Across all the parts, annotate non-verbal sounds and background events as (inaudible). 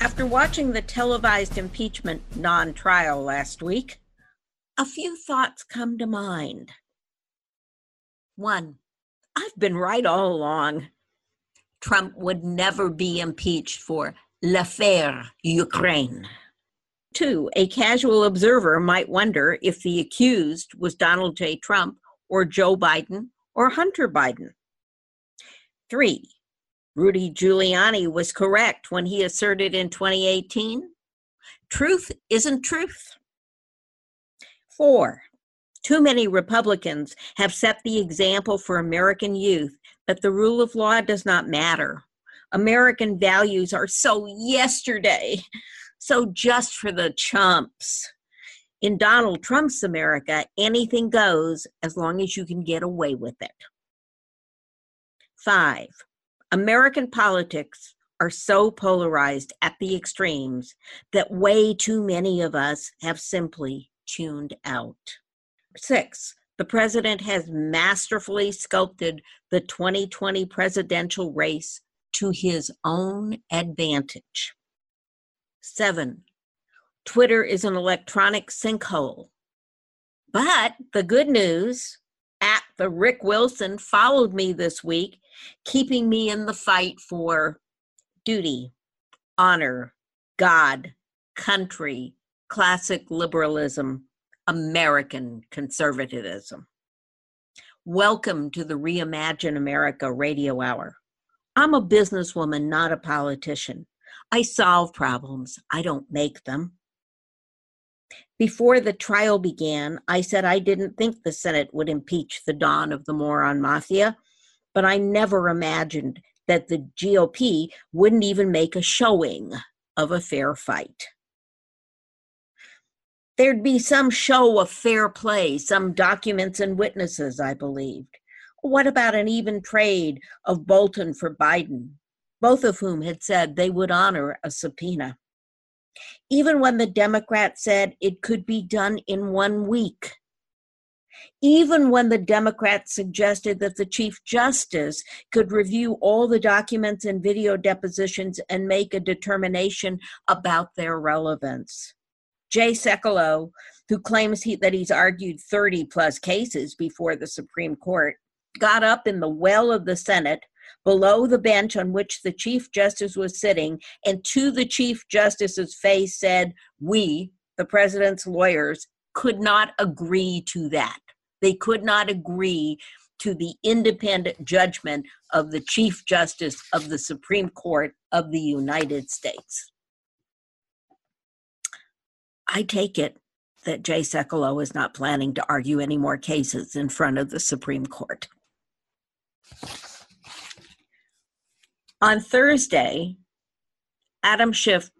After watching the televised impeachment non trial last week, a few thoughts come to mind. One, I've been right all along. Trump would never be impeached for l'affaire Ukraine. Two, a casual observer might wonder if the accused was Donald J. Trump or Joe Biden or Hunter Biden. Three, Rudy Giuliani was correct when he asserted in 2018 truth isn't truth. Four, too many Republicans have set the example for American youth that the rule of law does not matter. American values are so yesterday, so just for the chumps. In Donald Trump's America, anything goes as long as you can get away with it. Five, American politics are so polarized at the extremes that way too many of us have simply tuned out. Six, the president has masterfully sculpted the 2020 presidential race to his own advantage. Seven, Twitter is an electronic sinkhole. But the good news the Rick Wilson followed me this week, keeping me in the fight for duty, honor, God, country, classic liberalism, American conservatism. Welcome to the Reimagine America radio hour. I'm a businesswoman, not a politician. I solve problems, I don't make them. Before the trial began, I said I didn't think the Senate would impeach the Don of the moron mafia, but I never imagined that the GOP wouldn't even make a showing of a fair fight. There'd be some show of fair play, some documents and witnesses, I believed. What about an even trade of Bolton for Biden, both of whom had said they would honor a subpoena? Even when the Democrats said it could be done in one week. Even when the Democrats suggested that the Chief Justice could review all the documents and video depositions and make a determination about their relevance. Jay Sekulow, who claims he, that he's argued 30 plus cases before the Supreme Court, got up in the well of the Senate below the bench on which the Chief Justice was sitting, and to the Chief Justice's face said, We, the president's lawyers, could not agree to that. They could not agree to the independent judgment of the Chief Justice of the Supreme Court of the United States. I take it that Jay Sekulow is not planning to argue any more cases in front of the Supreme Court. On Thursday, Adam Schiff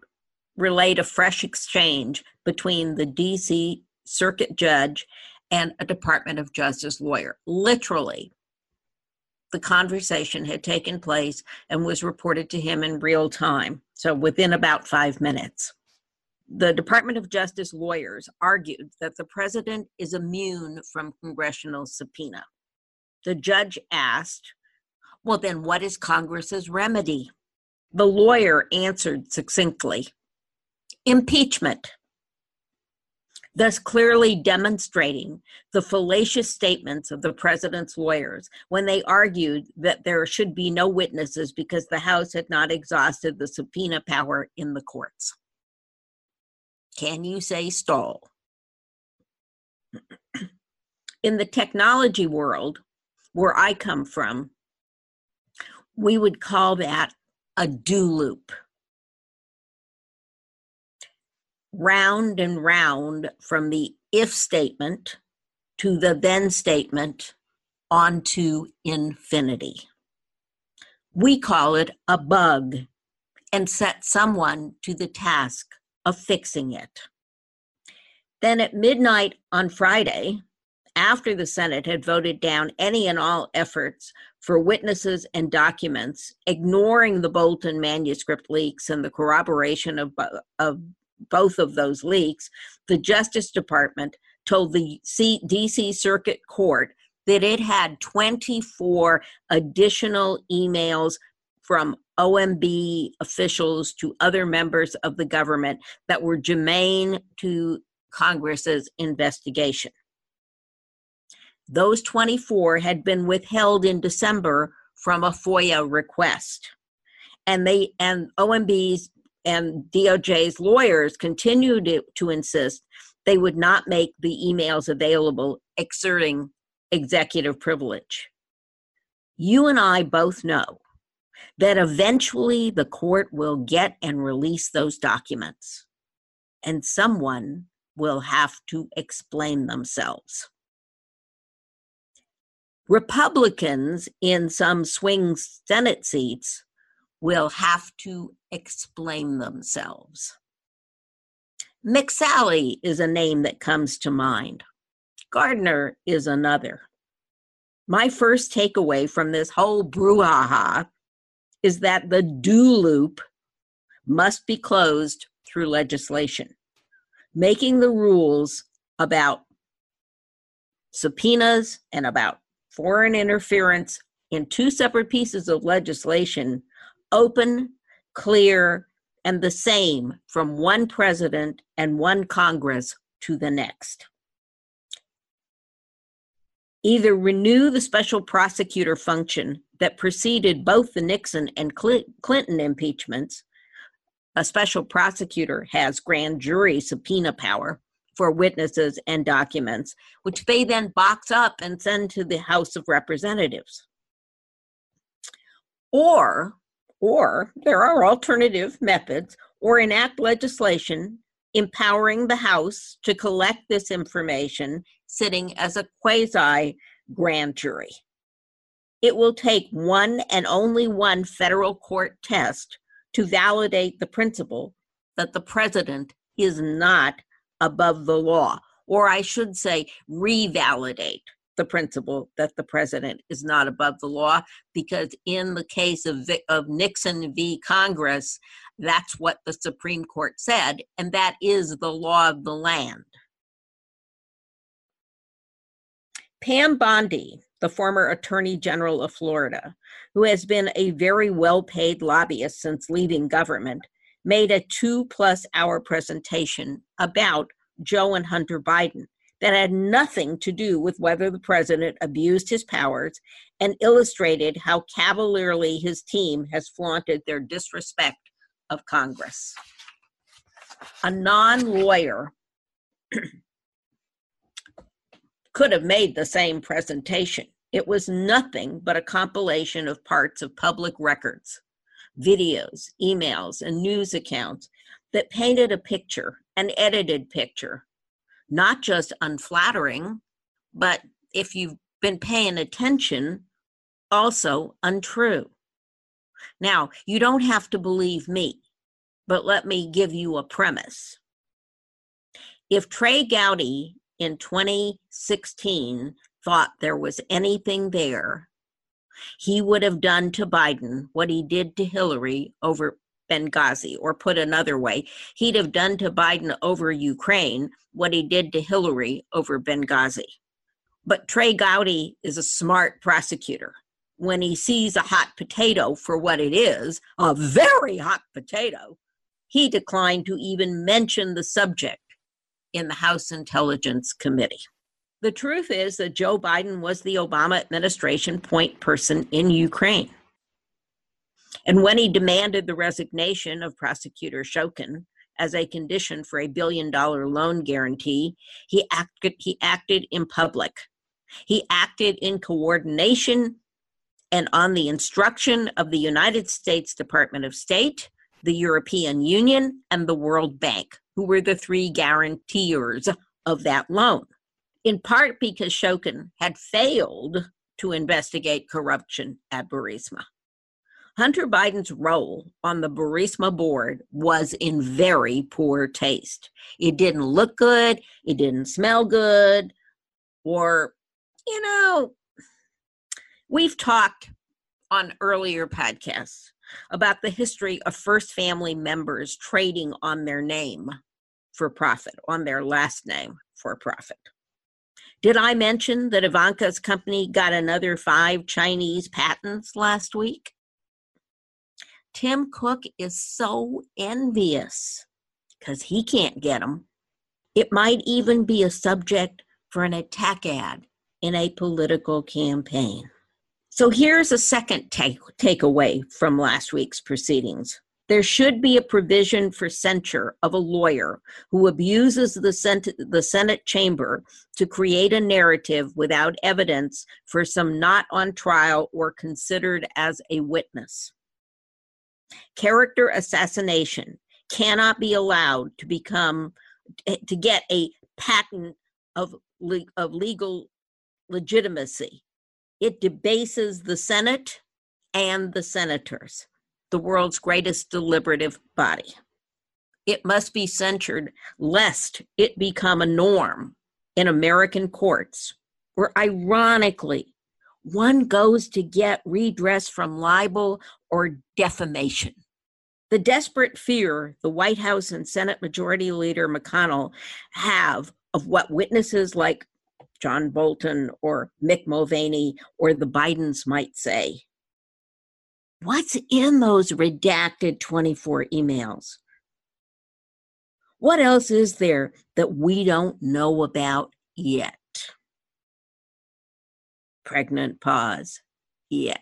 relayed a fresh exchange between the DC circuit judge and a Department of Justice lawyer. Literally, the conversation had taken place and was reported to him in real time, so within about five minutes. The Department of Justice lawyers argued that the president is immune from congressional subpoena. The judge asked well, then what is Congress's remedy? The lawyer answered succinctly impeachment, thus clearly demonstrating the fallacious statements of the president's lawyers when they argued that there should be no witnesses because the House had not exhausted the subpoena power in the courts. Can you say stall? (clears throat) in the technology world, where I come from, we would call that a do loop. Round and round from the if statement to the then statement onto infinity. We call it a bug and set someone to the task of fixing it. Then at midnight on Friday, after the Senate had voted down any and all efforts for witnesses and documents, ignoring the Bolton manuscript leaks and the corroboration of, of both of those leaks, the Justice Department told the C- DC Circuit Court that it had 24 additional emails from OMB officials to other members of the government that were germane to Congress's investigation. Those 24 had been withheld in December from a FOIA request. And they and OMB's and DOJ's lawyers continued to, to insist they would not make the emails available exerting executive privilege. You and I both know that eventually the court will get and release those documents, and someone will have to explain themselves. Republicans in some swing Senate seats will have to explain themselves. McSally is a name that comes to mind. Gardner is another. My first takeaway from this whole brouhaha is that the do loop must be closed through legislation, making the rules about subpoenas and about foreign interference in two separate pieces of legislation open, clear, and the same from one president and one Congress to the next. Either renew the special prosecutor function that preceded both the Nixon and Clinton impeachments. A special prosecutor has grand jury subpoena power, for witnesses and documents, which they then box up and send to the House of Representatives. Or, or there are alternative methods, or enact legislation empowering the House to collect this information, sitting as a quasi grand jury. It will take one and only one federal court test to validate the principle that the president is not above the law, or I should say, revalidate the principle that the president is not above the law, because in the case of, of Nixon v. Congress, that's what the Supreme Court said, and that is the law of the land. Pam Bondi, the former Attorney General of Florida, who has been a very well paid lobbyist since leaving government, made a two plus hour presentation about Joe and Hunter Biden that had nothing to do with whether the president abused his powers and illustrated how cavalierly his team has flaunted their disrespect of Congress. A non lawyer (clears throat) could have made the same presentation. It was nothing but a compilation of parts of public records, videos, emails, and news accounts that painted a picture, an edited picture, not just unflattering, but if you've been paying attention, also untrue. Now, you don't have to believe me, but let me give you a premise. If Trey Gowdy in 2016 thought there was anything there, he would have done to Biden what he did to Hillary over Benghazi, or put another way, he'd have done to Biden over Ukraine what he did to Hillary over Benghazi. But Trey Gowdy is a smart prosecutor. When he sees a hot potato for what it is, a very hot potato, he declined to even mention the subject in the House Intelligence Committee. The truth is that Joe Biden was the Obama administration point person in Ukraine. And when he demanded the resignation of prosecutor Shokin as a condition for a billion dollar loan guarantee, he acted, he acted in public. He acted in coordination and on the instruction of the United States Department of State, the European Union, and the World Bank, who were the three guarantors of that loan. In part because Shokin had failed to investigate corruption at Burisma. Hunter Biden's role on the Burisma board was in very poor taste. It didn't look good, it didn't smell good, or, you know, we've talked on earlier podcasts about the history of first family members trading on their name for profit, on their last name for profit. Did I mention that Ivanka's company got another five Chinese patents last week? Tim Cook is so envious because he can't get them. It might even be a subject for an attack ad in a political campaign. So here's a second take, takeaway from last week's proceedings. There should be a provision for censure of a lawyer who abuses the, Senate, the Senate chamber to create a narrative without evidence for some not on trial or considered as a witness. Character assassination cannot be allowed to become to get a patent of, of legal legitimacy. It debases the Senate and the senators, the world's greatest deliberative body. It must be censured lest it become a norm in American courts, where ironically, one goes to get redress from libel or defamation. The desperate fear the White House and Senate Majority Leader McConnell have of what witnesses like John Bolton or Mick Mulvaney or the Bidens might say. What's in those redacted 24 emails? What else is there that we don't know about yet? Pregnant pause. Yet.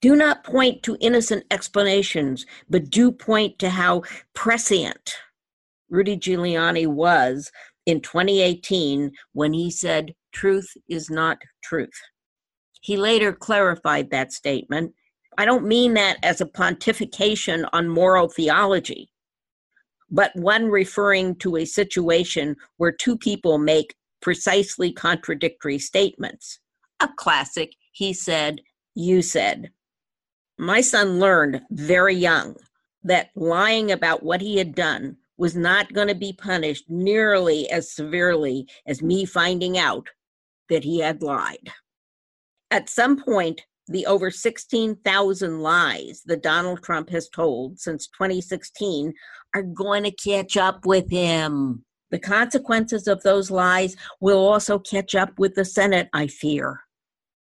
Do not point to innocent explanations, but do point to how prescient Rudy Giuliani was in 2018 when he said, Truth is not truth. He later clarified that statement. I don't mean that as a pontification on moral theology, but one referring to a situation where two people make precisely contradictory statements. A classic, he said, you said. My son learned very young that lying about what he had done was not going to be punished nearly as severely as me finding out that he had lied. At some point, the over 16,000 lies that Donald Trump has told since 2016 are going to catch up with him. The consequences of those lies will also catch up with the Senate, I fear,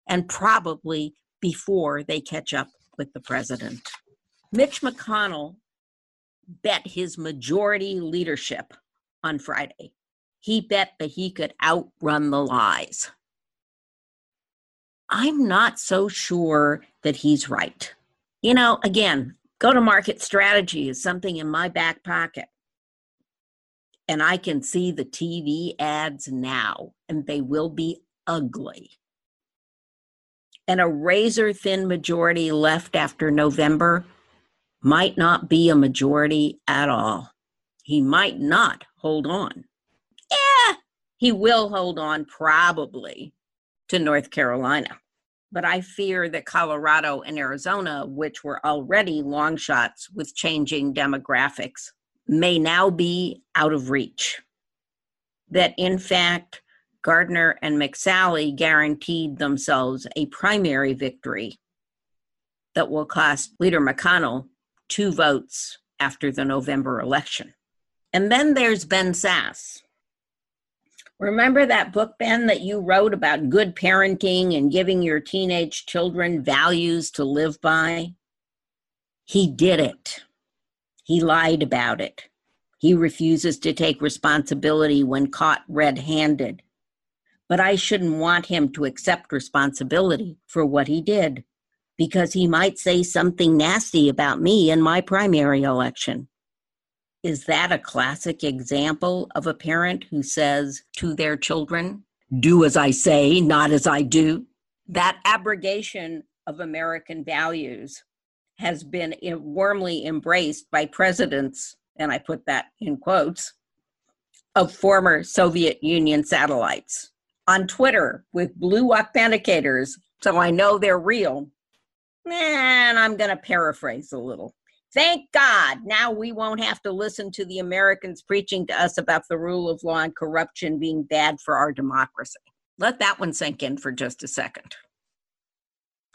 and probably before they catch up with the president. Mitch McConnell bet his majority leadership on Friday. He bet that he could outrun the lies. I'm not so sure that he's right. You know, again, go to market strategy is something in my back pocket. And I can see the TV ads now, and they will be ugly. And a razor thin majority left after November might not be a majority at all. He might not hold on. Yeah, he will hold on probably to North Carolina. But I fear that Colorado and Arizona, which were already long shots with changing demographics, may now be out of reach. That in fact, Gardner and McSally guaranteed themselves a primary victory that will cost Leader McConnell two votes after the November election. And then there's Ben Sasse. Remember that book, Ben, that you wrote about good parenting and giving your teenage children values to live by? He did it. He lied about it. He refuses to take responsibility when caught red handed. But I shouldn't want him to accept responsibility for what he did because he might say something nasty about me in my primary election. Is that a classic example of a parent who says to their children, do as I say, not as I do? That abrogation of American values has been warmly embraced by presidents, and I put that in quotes, of former Soviet Union satellites. On Twitter with blue authenticators, so I know they're real, And I'm going to paraphrase a little. Thank God now we won't have to listen to the Americans preaching to us about the rule of law and corruption being bad for our democracy. Let that one sink in for just a second.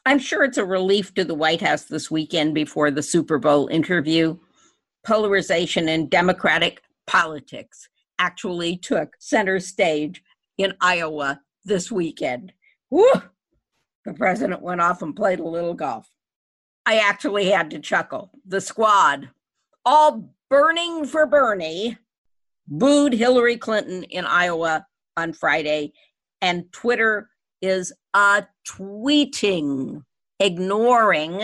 I'm sure it's a relief to the White House this weekend before the Super Bowl interview. Polarization in Democratic politics actually took center stage in Iowa this weekend. Woo! The president went off and played a little golf. I actually had to chuckle. The squad, all burning for Bernie, booed Hillary Clinton in Iowa on Friday, and Twitter is a tweeting, ignoring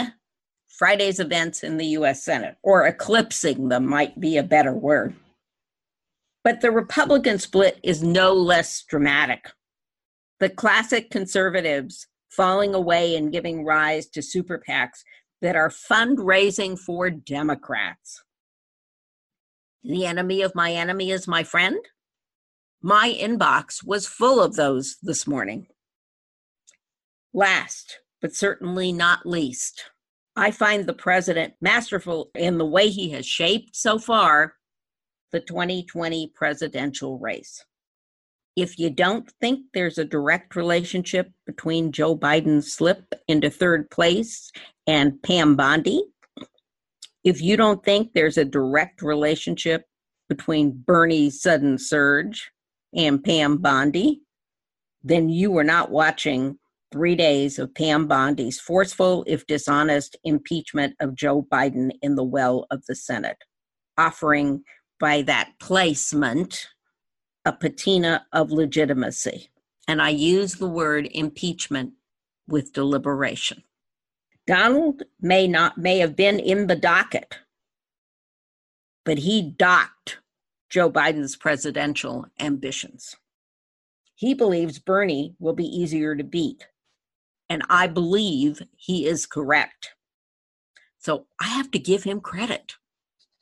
Friday's events in the US Senate, or eclipsing them might be a better word. But the Republican split is no less dramatic. The classic conservatives falling away and giving rise to super PACs that are fundraising for Democrats. The enemy of my enemy is my friend. My inbox was full of those this morning. Last, but certainly not least, I find the president masterful in the way he has shaped so far the 2020 presidential race. If you don't think there's a direct relationship between Joe Biden's slip into third place and Pam Bondi, if you don't think there's a direct relationship between Bernie's sudden surge and Pam Bondi, then you were not watching three days of Pam Bondi's forceful, if dishonest, impeachment of Joe Biden in the well of the Senate, offering by that placement a patina of legitimacy. And I use the word impeachment with deliberation. Donald may not may have been in the docket, but he docked Joe Biden's presidential ambitions. He believes Bernie will be easier to beat and I believe he is correct. So I have to give him credit.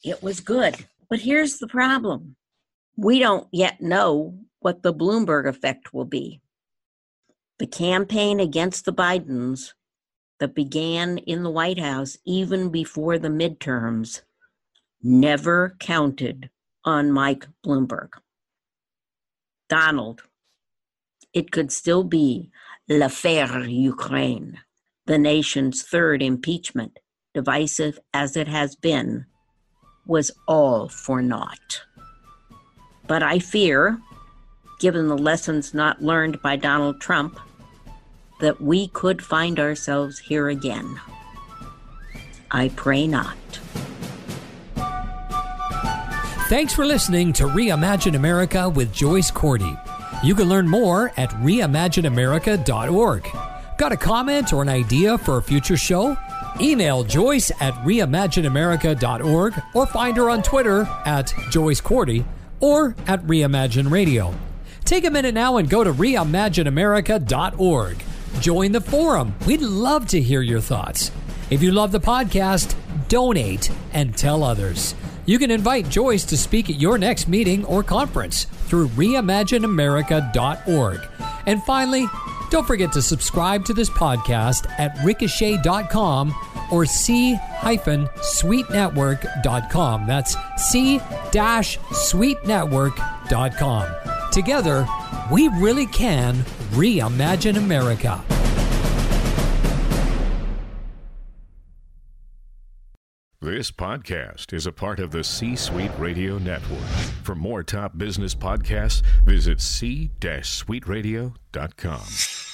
It was good. But here's the problem we don't yet know what the Bloomberg effect will be. The campaign against the Bidens that began in the White House even before the midterms never counted on Mike Bloomberg. Donald, it could still be L'affaire Ukraine, the nation's third impeachment, divisive as it has been, was all for naught. But I fear, given the lessons not learned by Donald Trump, that we could find ourselves here again. I pray not. Thanks for listening to Reimagine America with Joyce Cordy. You can learn more at reimagineamerica.org. Got a comment or an idea for a future show? Email Joyce at reimagineamerica.org or find her on Twitter at Joyce Cordy or at Reimagine Radio. Take a minute now and go to reimagineamerica.org. Join the forum. We'd love to hear your thoughts. If you love the podcast, donate and tell others. You can invite Joyce to speak at your next meeting or conference through reimagineamerica.org. And finally, don't forget to subscribe to this podcast at ricochet.com or c-suitenetwork.com. That's c-suitenetwork.com. Together, we really can reimagine America. This podcast is a part of the C Suite Radio Network. For more top business podcasts, visit c-suiteradio.com.